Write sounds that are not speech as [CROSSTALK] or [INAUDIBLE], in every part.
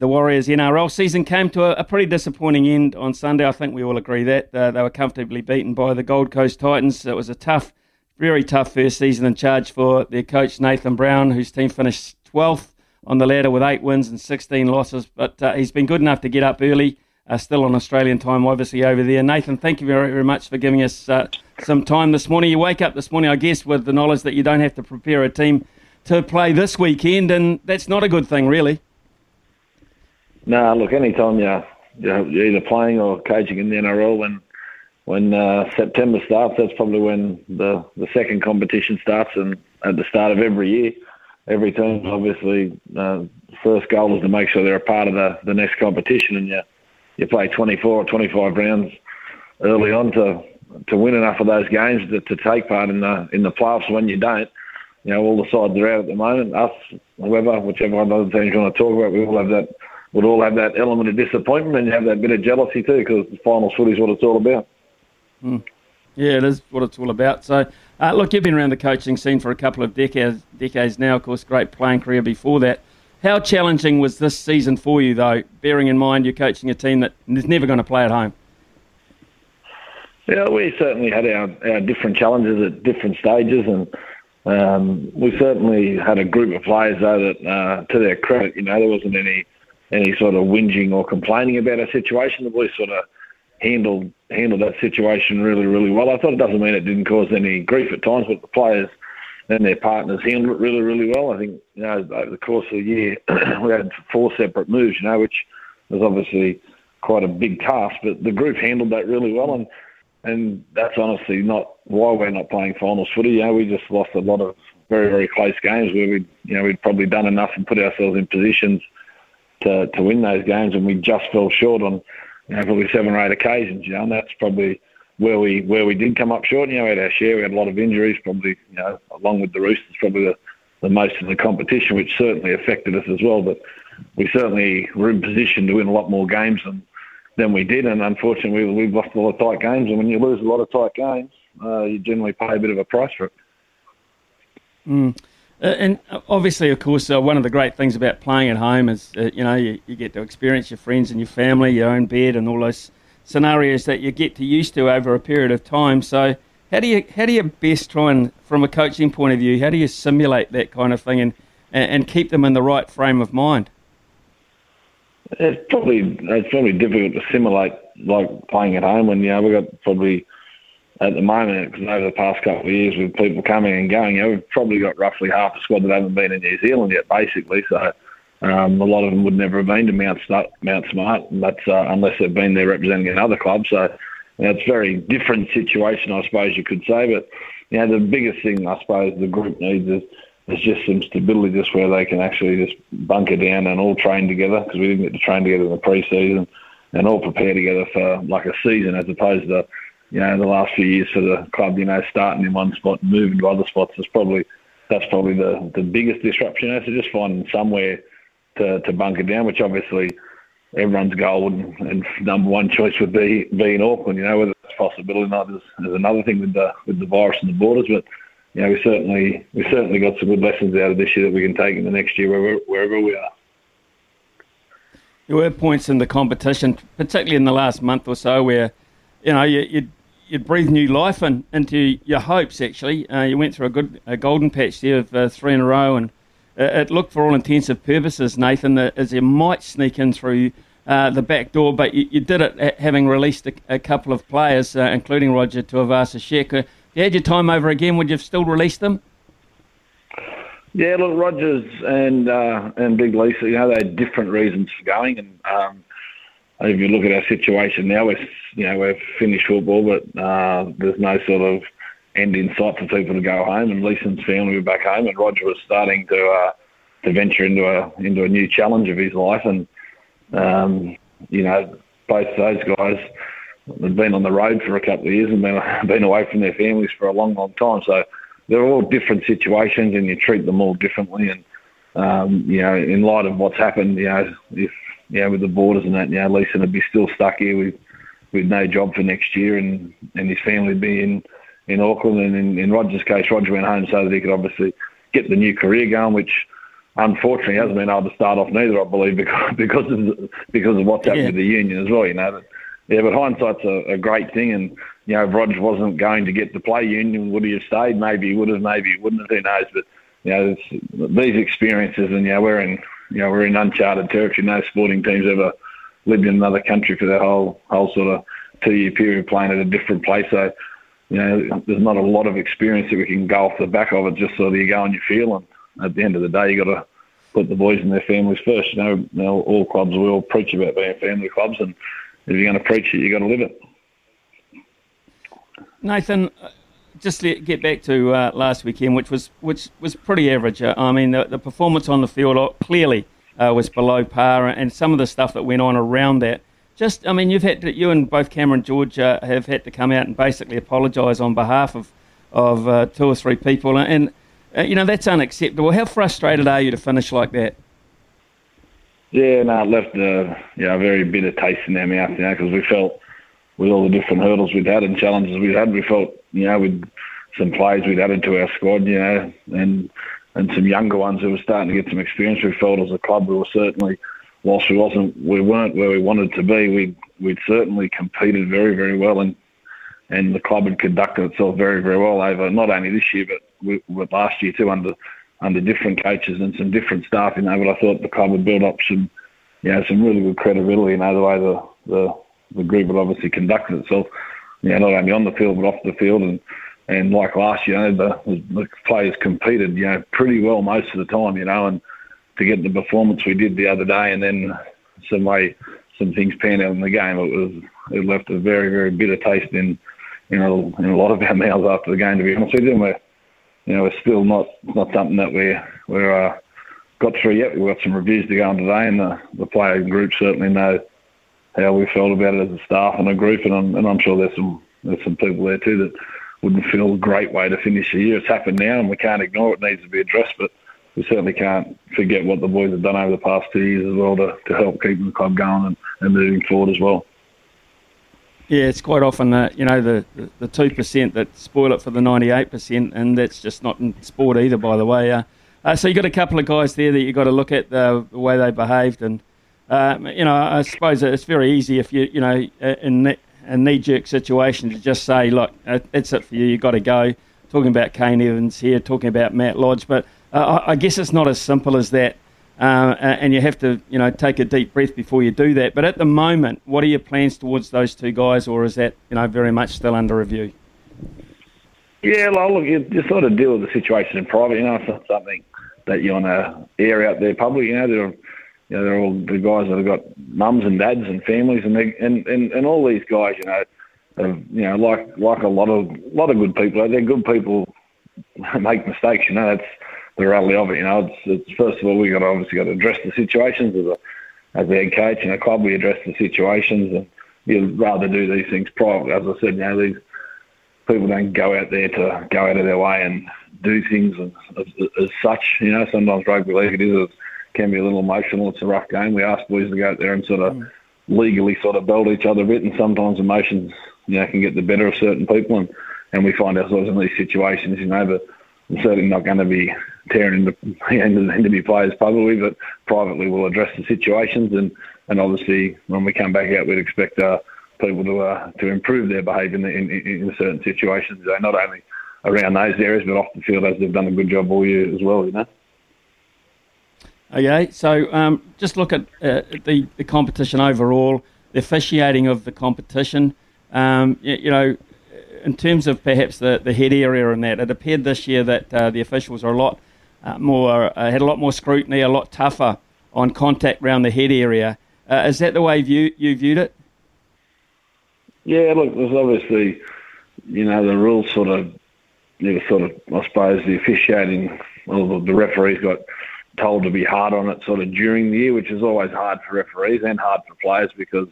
The Warriors NRL season came to a, a, pretty disappointing end on Sunday. I think we all agree that. Uh, they were comfortably beaten by the Gold Coast Titans. It was a tough, very tough first season in charge for their coach Nathan Brown, whose team finished 12th on the ladder with eight wins and 16 losses. But uh, he's been good enough to get up early, uh, still on Australian time, obviously, over there. Nathan, thank you very, very much for giving us uh, some time this morning. You wake up this morning, I guess, with the knowledge that you don't have to prepare a team to play this weekend, and that's not a good thing, really. No, look, anytime you're, you're either playing or coaching in the NRL, when when uh, September starts, that's probably when the the second competition starts, and at the start of every year, every team obviously uh, first goal is to make sure they're a part of the, the next competition, and you you play 24 or 25 rounds early on to to win enough of those games to, to take part in the in the playoffs. When you don't, you know all the sides are out at the moment. Us, whoever, whichever one of the teams you want to talk about, we all have that would all have that element of disappointment and you have that bit of jealousy too because the final footy is what it's all about. Mm. Yeah, it is what it's all about. So, uh, look, you've been around the coaching scene for a couple of decades, decades now. Of course, great playing career before that. How challenging was this season for you, though, bearing in mind you're coaching a team that is never going to play at home? Yeah, we certainly had our, our different challenges at different stages, and um, we certainly had a group of players, though, that, uh, to their credit, you know, there wasn't any any sort of whinging or complaining about a situation. The boys sort of handled handled that situation really, really well. I thought it doesn't mean it didn't cause any grief at times, but the players and their partners handled it really, really well. I think you know over the course of the year [CLEARS THROAT] we had four separate moves, you know, which was obviously quite a big task, but the group handled that really well, and and that's honestly not why we're not playing finals footy. You know, we just lost a lot of very, very close games where we, you know, we'd probably done enough and put ourselves in positions to, to win those games, and we just fell short on you know, probably seven or eight occasions. You know, and that's probably where we where we did come up short. You know, we had our share. We had a lot of injuries, probably you know, along with the Roosters, probably the, the most in the competition, which certainly affected us as well. But we certainly were in position to win a lot more games than than we did, and unfortunately, we, we've lost a lot of tight games. And when you lose a lot of tight games, uh, you generally pay a bit of a price for it. Mm. Uh, and obviously, of course, uh, one of the great things about playing at home is, uh, you know, you, you, get to experience your friends and your family, your own bed, and all those scenarios that you get to used to over a period of time. So, how do you how do you best try and, from a coaching point of view, how do you simulate that kind of thing and and keep them in the right frame of mind? It's probably it's probably difficult to simulate like playing at home when you know we've got probably at the moment, because over the past couple of years with people coming and going, you know, we've probably got roughly half the squad that haven't been in New Zealand yet, basically. So um, a lot of them would never have been to Mount, Mount Smart, and that's uh, unless they've been there representing another club. So you know, it's a very different situation, I suppose you could say. But you know, the biggest thing I suppose the group needs is is just some stability, just where they can actually just bunker down and all train together because we didn't get to train together in the pre-season and all prepare together for like a season as opposed to you know, the last few years for the club, you know, starting in one spot and moving to other spots is probably that's probably the, the biggest disruption. You know, so just finding somewhere to, to bunker down, which obviously everyone's goal and, and number one choice would be be in Auckland. You know, whether it's a possibility or not is, is another thing with the with the virus and the borders. But you know, we certainly we certainly got some good lessons out of this year that we can take in the next year wherever wherever we are. There were points in the competition, particularly in the last month or so, where you know you, you you'd breathe new life in, into your hopes. Actually, uh, you went through a good a golden patch there of uh, three in a row, and uh, it looked for all intensive purposes, Nathan, that as you might sneak in through uh, the back door, but you, you did it having released a, a couple of players, uh, including Roger Tuivasa-Sheck. If you had your time over again, would you have still released them? Yeah, look, Rogers and uh, and Big Leeson, you know, they had different reasons for going, and um, if you look at our situation now, we're you know we've finished football, but uh, there's no sort of end in sight for people to go home. And Leeson's family were back home, and Roger was starting to uh, to venture into a into a new challenge of his life. And um, you know, both those guys had been on the road for a couple of years and been [LAUGHS] been away from their families for a long, long time. So they're all different situations, and you treat them all differently. And um, you know, in light of what's happened, you know, if you know with the borders and that, you know, Leeson would be still stuck here with with no job for next year, and and his family would be in in Auckland. And in, in Roger's case, Roger went home so that he could obviously get the new career going, which unfortunately hasn't been able to start off neither, I believe, [LAUGHS] because because of because of what's happened yeah. with the union as well. You know, but, yeah, but hindsight's a, a great thing, and you know, if Roger wasn't going to get to play union, would he have stayed? Maybe he would have, maybe he wouldn't have. Who knows? But you know, these experiences, and you know, we're in you know we're in uncharted territory. No sporting teams ever lived in another country for their whole whole sort of two year period playing at a different place. So you know, there's not a lot of experience that we can go off the back of it. Just sort of you go and you feel, and at the end of the day, you got to put the boys and their families first. You know, you know, all clubs we all preach about being family clubs, and if you're going to preach it, you got to live it. Nathan, just get back to uh, last weekend, which was which was pretty average. Uh, I mean, the, the, performance on the field uh, clearly uh, was below par, and some of the stuff that went on around that. Just, I mean, you've had to, you and both Cameron and George uh, have had to come out and basically apologise on behalf of of two or three people, and uh, you know, that's unacceptable. How frustrated are you to finish like that? Yeah, no, it left a you know, very bitter taste in our mouth, you know, because we felt with all the different hurdles we'd had and challenges we'd had, we felt, you know, with some players we'd added to our squad, you know, and and some younger ones who were starting to get some experience. We felt as a club we were certainly, whilst we wasn't, we weren't where we wanted to be, we we'd certainly competed very, very well and and the club had conducted itself very, very well over not only this year but we last year too under under different coaches and some different staff. You know, but I thought the club had built up some, you know, some really good credibility. You know, the way the the, the group had obviously conducted itself. You know, not only on the field but off the field and. And like last year, you know, the, the players competed, you know, pretty well most of the time, you know, and to get the performance we did the other day, and then some way some things panned out in the game, it was it left a very very bitter taste in you know, in a lot of our [LAUGHS] mouths after the game. To be honest with you, and we're, you know, we're still not not something that we're we're uh, got through yet. We've got some reviews to go on today, and the the player group certainly know how we felt about it as a staff and a group, and I'm and I'm sure there's some there's some people there too that wouldn't feel a great way to finish the year. It's happened now, and we can't ignore it. It needs to be addressed, but we certainly can't forget what the boys have done over the past two years as well to, to help keep the club going and, and moving forward as well. Yeah, it's quite often uh, you know the the two percent that spoil it for the ninety eight percent, and that's just not in sport either. By the way, uh, uh, so you have got a couple of guys there that you have got to look at the, the, way they behaved, and uh, you know I suppose it's very easy if you you know in a knee jerk situation to just say, look, that's it for you. You've got to go. Talking about Kane Evans here, talking about Matt Lodge, but uh, I guess it's not as simple as that. Uh, and you have to, you know, take a deep breath before you do that. But at the moment, what are your plans towards those two guys, or is that, you know, very much still under review? Yeah, well, look, you, sort of deal with the situation in private. You know, it's not something that you want to air out there public. You know, they're, you know, they're all the guys that have got mums and dads and families, and they, and, and and all these guys, you know, have, you know, like like a lot of lot of good people. They're good people make mistakes. You know, that's the reality of it. You know, it's, it's first of all we got to obviously got to address the situations as a as a head coach in a club. We address the situations, and you'd rather do these things privately. As I said, you know, these people don't go out there to go out of their way and do things as, as, as such. You know, sometimes rugby league it is can be a little emotional. It's a rough game. We ask boys to go out there and sort of mm. legally sort of belt each other a bit, and sometimes emotions you know can get the better of certain people, and and we find ourselves in these situations. You know, but I'm certainly not going to be tearing into, the [LAUGHS] into, into players publicly, but privately we'll address the situations. And, and obviously, when we come back out, we'd expect uh, people to uh, to improve their behaviour in, in, in, certain situations, uh, not only around those areas, but off the field as they've done a good job all year as well, you know. Okay, so um, just look at uh, the, the competition overall, the officiating of the competition. Um, you, you, know, in terms of perhaps the, the head area and that, it appeared this year that uh, the officials are a lot uh, more uh, had a lot more scrutiny, a lot tougher on contact around the head area. Uh, is that the way you you viewed it? Yeah, look, there's obviously, you know, the rules sort of, you know, sort of, I suppose, the officiating, well, the, the referees got told to be hard on it sort of during the year, which is always hard for referees and hard for players because,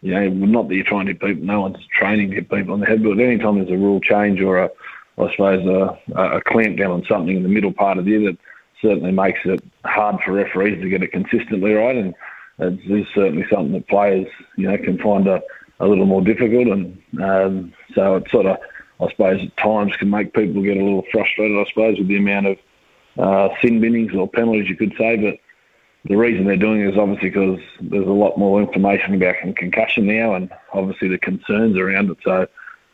you know, not that you're trying to hit people, no one's training to hit people on the head, but any time there's a rule change or a, I suppose, a, a clamp down on something in the middle part of the year that certainly makes it hard for referees to get it consistently right. And it is certainly something that players, you know, can find a, a little more difficult. And um, so it sort of, I suppose, at times can make people get a little frustrated, I suppose, with the amount of uh, sin binnings or penalties, you could say. But the reason they're doing it is obviously because there's a lot more information about concussion now and obviously the concerns around it. So,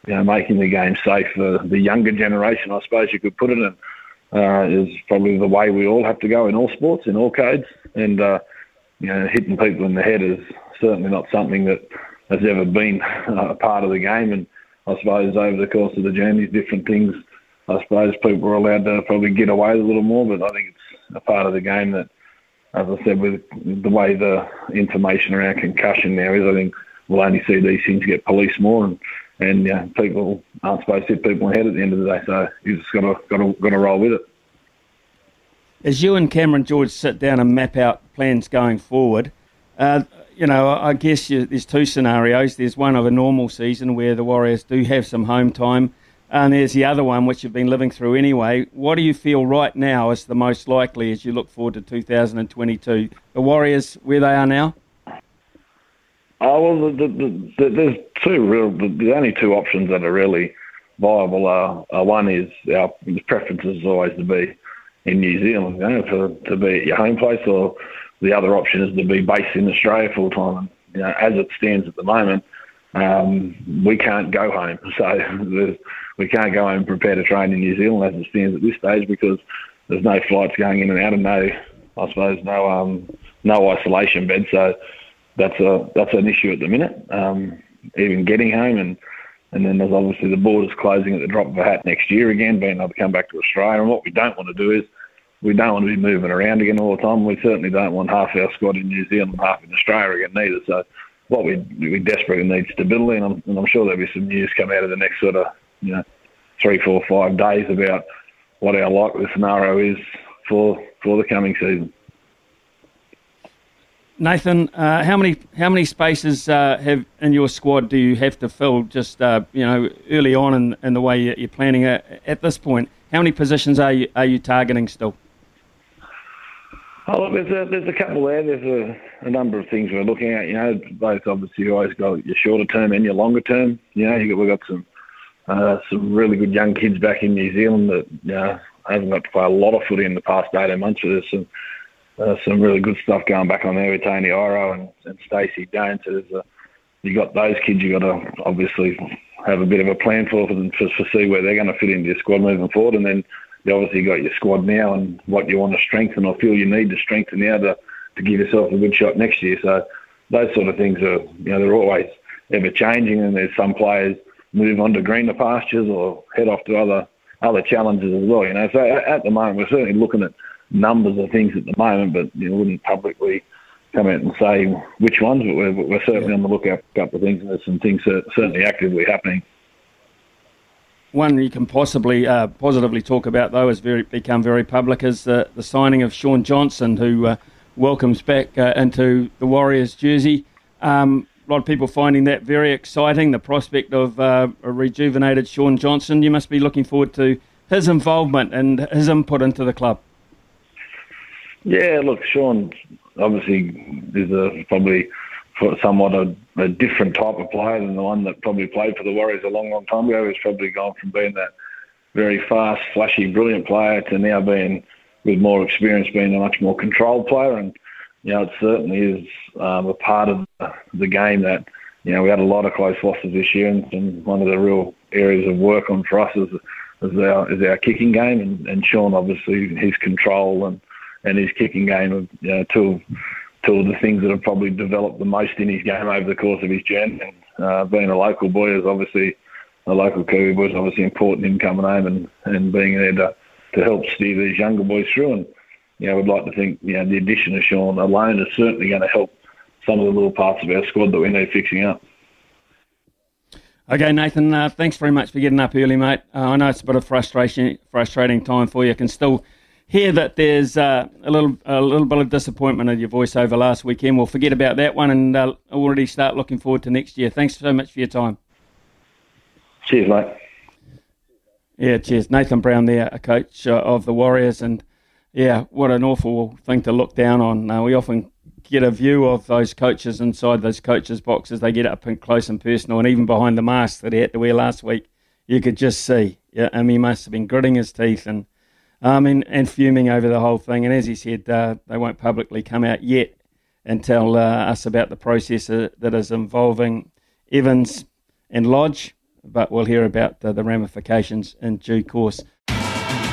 you know, making the game safe for the younger generation, I suppose you could put it in, uh, is probably the way we all have to go in all sports, in all codes. And, uh, you know, hitting people in the head is certainly not something that has ever been a part of the game. And I suppose over the course of the journey, different things, I suppose people were allowed to probably get away a little more, but I think it's a part of the game that, as I said, with the way the information around concussion now is, I think we'll only see these things get policed more and, and yeah, people aren't supposed to hit people in the head at the end of the day, so you just got to, got to, got to roll with it. As you and Cameron George sit down and map out plans going forward, uh, you know, I guess you, there's two scenarios. There's one of a normal season where the Warriors do have some home time, and there's the other one which you've been living through anyway. What do you feel right now is the most likely as you look forward to 2022? The Warriors, where they are now? Oh well, the, the, the, there's two real. The, only two options that are really viable are, are one is our preference is always to be in New Zealand, you know, for, to be at your home place, or the other option is to be based in Australia full time. You know, as it stands at the moment, um, we can't go home. [LAUGHS] So we can't go home and prepare to train in New Zealand as it stands at this stage because there's no flights going in and out and no, I suppose, no um, no isolation bed. So that's a that's an issue at the minute. Um, even getting home and and then there's obviously the borders closing at the drop of a hat next year again, being able to come back to Australia. And what we don't want to do is we don't want to be moving around again all the time. We certainly don't want half our squad in New Zealand and half in Australia again neither. So what we we desperately need stability, and I'm, and I'm sure there'll be some news come out of the next sort of you know three, four, five days about what our likely scenario is for for the coming season. Nathan, uh, how many how many spaces uh, have in your squad do you have to fill? Just uh, you know, early on in, in the way you're planning it at this point, how many positions are you are you targeting still? Oh, look, there's a, there's a couple there. There's a, a number of things we're looking at. You know, both obviously you always got your shorter term and your longer term. You know, you got, we've got some uh, some really good young kids back in New Zealand that know, haven't got to play a lot of footy in the past 18 months. But there's some uh, some really good stuff going back on there with Tony Iro and, and Stacey Dane. So there's a, you got those kids. You got to obviously have a bit of a plan for them to, to see where they're going to fit into your squad moving forward, and then you obviously got your squad now and what you want to strengthen or feel you need to strengthen now to, to give yourself a good shot next year. So those sort of things are, you know, they're always ever changing and there's some players move on to greener pastures or head off to other other challenges as well, you know. So at the moment we're certainly looking at numbers of things at the moment, but you wouldn't publicly come out and say which ones, but we're, we're certainly on the lookout for a couple of things and there's some things are certainly actively happening. One you can possibly uh, positively talk about, though, has very, become very public, is the, the signing of Shaun Johnson, who uh, welcomes back uh, into the Warriors jersey. Um, lot of people finding that very exciting, the prospect of uh, a rejuvenated Shaun Johnson. You must be looking forward to his involvement and his input into the club. Yeah, look, Shaun obviously is a, probably somewhat a, a, different type of player than the one that probably played for the Warriors a long, long time ago. He's probably gone from being that very fast, flashy, brilliant player to now being, with more experience, being a much more controlled player. And, you know, it certainly is um, a part of the game that, you know, we had a lot of close losses this year, and, and one of the real areas of work on for us is, is our is our kicking game, and, and Shaun obviously his control and and his kicking game of you know, two two of the things that have probably developed the most in his game over the course of his journey. And uh, being a local boy is obviously a local Kiwi boy is obviously important in coming home and, and being there to, to help steer these younger boys through. And you know, would like to think you know the addition of Shaun alone is certainly going to help some of the little parts of our squad that we need fixing up. Okay, Nathan, uh, thanks very much for getting up early, mate. Uh, I know it's a bit of frustration, frustrating time for you. I can still hear that there's uh, a little a little bit of disappointment in your voice over last weekend. We'll forget about that one and uh, already start looking forward to next year. Thanks so much for your time. Cheers, mate. Yeah, cheers. Nathan Brown there, a coach uh, of the Warriors, and yeah, what an awful thing to look down on. Uh, we often get a view of those coaches inside those coaches' boxes. They get up and close and personal, and even behind the mask that he had to wear last week, you could just see. Yeah, mean, he must have been gritting his teeth and um, and, and fuming over the whole thing. And as he said, uh, they won't publicly come out yet and tell uh, us about the process uh, that is involving Evans and Lodge, but we'll hear about the ramifications in due course.